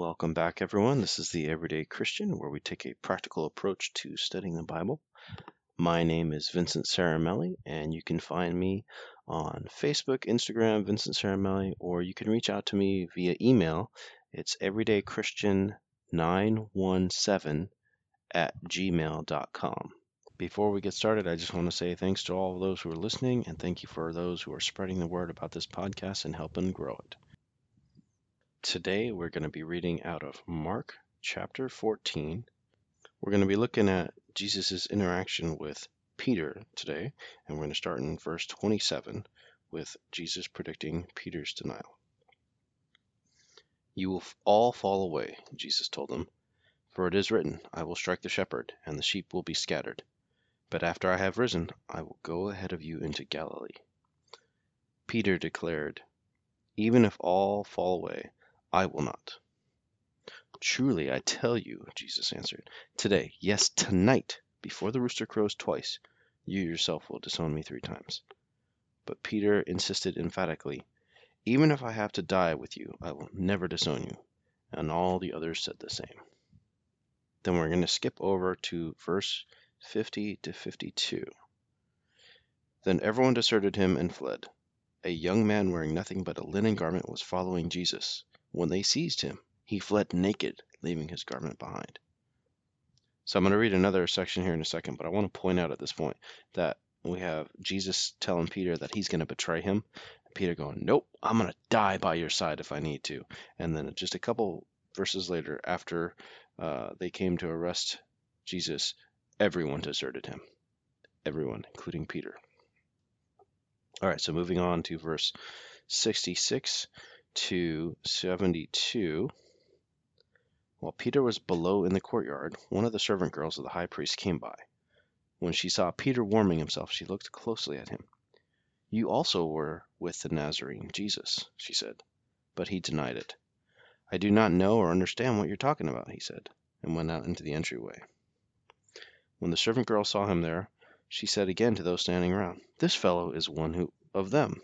Welcome back, everyone. This is the Everyday Christian, where we take a practical approach to studying the Bible. My name is Vincent Saramelli, and you can find me on Facebook, Instagram, Vincent Saramelli, or you can reach out to me via email. It's everydaychristian917 at gmail.com. Before we get started, I just want to say thanks to all of those who are listening, and thank you for those who are spreading the word about this podcast and helping grow it. Today we're going to be reading out of Mark chapter 14. We're going to be looking at Jesus' interaction with Peter today, and we're going to start in verse 27 with Jesus predicting Peter's denial. You will all fall away, Jesus told them, for it is written, I will strike the shepherd, and the sheep will be scattered. But after I have risen, I will go ahead of you into Galilee. Peter declared, Even if all fall away, I will not. Truly, I tell you, Jesus answered, today, yes, tonight, before the rooster crows twice, you yourself will disown me three times. But Peter insisted emphatically, Even if I have to die with you, I will never disown you. And all the others said the same. Then we're going to skip over to verse 50 to 52. Then everyone deserted him and fled. A young man wearing nothing but a linen garment was following Jesus. When they seized him, he fled naked, leaving his garment behind. So I'm going to read another section here in a second, but I want to point out at this point that we have Jesus telling Peter that he's going to betray him. Peter going, Nope, I'm going to die by your side if I need to. And then just a couple verses later, after uh, they came to arrest Jesus, everyone deserted him. Everyone, including Peter. All right, so moving on to verse 66 to 72. While Peter was below in the courtyard, one of the servant girls of the high priest came by. When she saw Peter warming himself, she looked closely at him. You also were with the Nazarene, Jesus, she said. But he denied it. I do not know or understand what you're talking about, he said, and went out into the entryway. When the servant girl saw him there, she said again to those standing around, This fellow is one who, of them.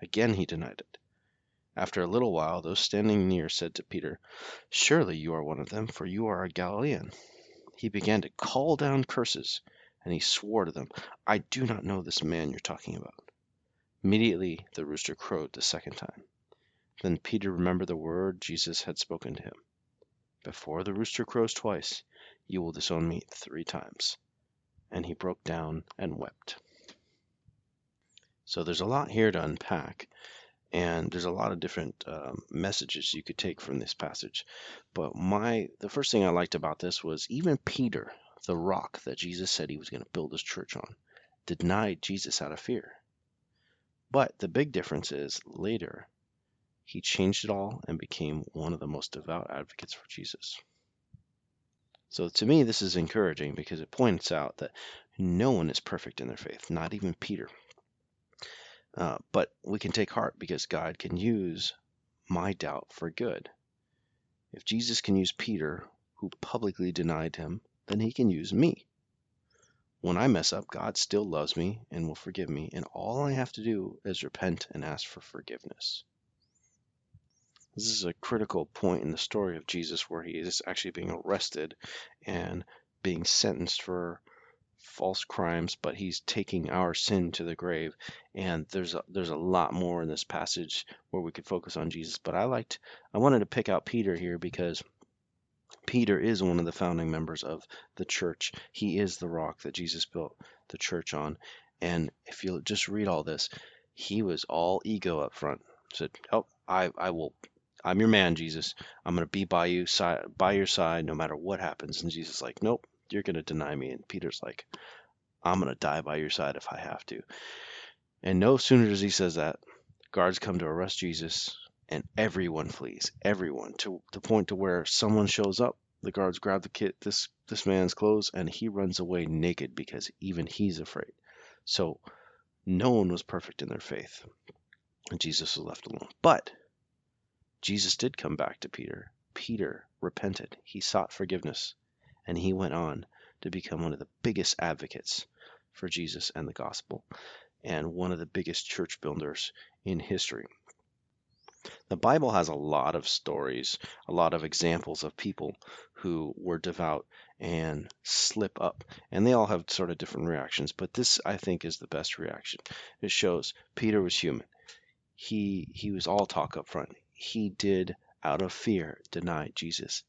Again he denied it. After a little while, those standing near said to Peter, Surely you are one of them, for you are a Galilean. He began to call down curses, and he swore to them, I do not know this man you're talking about. Immediately the rooster crowed the second time. Then Peter remembered the word Jesus had spoken to him Before the rooster crows twice, you will disown me three times. And he broke down and wept. So there's a lot here to unpack. And there's a lot of different um, messages you could take from this passage. But my the first thing I liked about this was even Peter, the rock that Jesus said he was going to build his church on, denied Jesus out of fear. But the big difference is later, he changed it all and became one of the most devout advocates for Jesus. So to me, this is encouraging because it points out that no one is perfect in their faith, not even Peter. Uh, but we can take heart because God can use my doubt for good. If Jesus can use Peter, who publicly denied him, then he can use me. When I mess up, God still loves me and will forgive me, and all I have to do is repent and ask for forgiveness. This is a critical point in the story of Jesus where he is actually being arrested and being sentenced for false crimes, but he's taking our sin to the grave. And there's a, there's a lot more in this passage where we could focus on Jesus. But I liked I wanted to pick out Peter here because Peter is one of the founding members of the church. He is the rock that Jesus built the church on. And if you just read all this, he was all ego up front. Said, "Oh, I I will I'm your man, Jesus. I'm going to be by you side by your side no matter what happens." And Jesus like, "Nope, you're going to deny me. And Peter's like, I'm going to die by your side if I have to. And no sooner does he says that, guards come to arrest Jesus, and everyone flees. Everyone to the point to where someone shows up. The guards grab the kid, this this man's clothes, and he runs away naked because even he's afraid. So no one was perfect in their faith, and Jesus was left alone. But Jesus did come back to Peter. Peter repented. He sought forgiveness and he went on to become one of the biggest advocates for Jesus and the gospel and one of the biggest church builders in history. The Bible has a lot of stories, a lot of examples of people who were devout and slip up, and they all have sort of different reactions, but this I think is the best reaction. It shows Peter was human. He he was all talk up front. He did out of fear deny Jesus.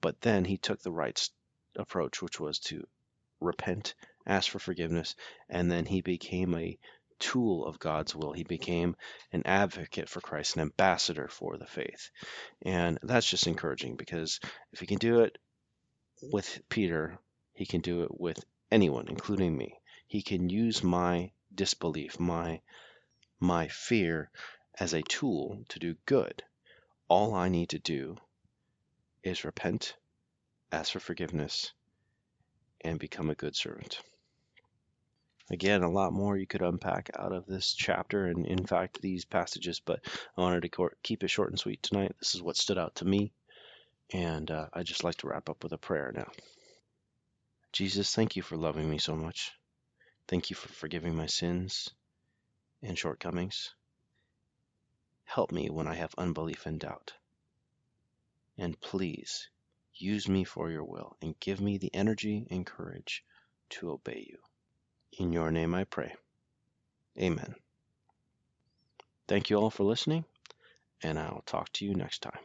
But then he took the right approach, which was to repent, ask for forgiveness, and then he became a tool of God's will. He became an advocate for Christ, an ambassador for the faith. And that's just encouraging because if he can do it with Peter, he can do it with anyone, including me. He can use my disbelief, my my fear as a tool to do good. All I need to do is repent, ask for forgiveness, and become a good servant. Again, a lot more you could unpack out of this chapter and, in fact, these passages, but I wanted to keep it short and sweet tonight. This is what stood out to me, and uh, I'd just like to wrap up with a prayer now. Jesus, thank you for loving me so much. Thank you for forgiving my sins and shortcomings. Help me when I have unbelief and doubt. And please use me for your will and give me the energy and courage to obey you. In your name I pray. Amen. Thank you all for listening, and I'll talk to you next time.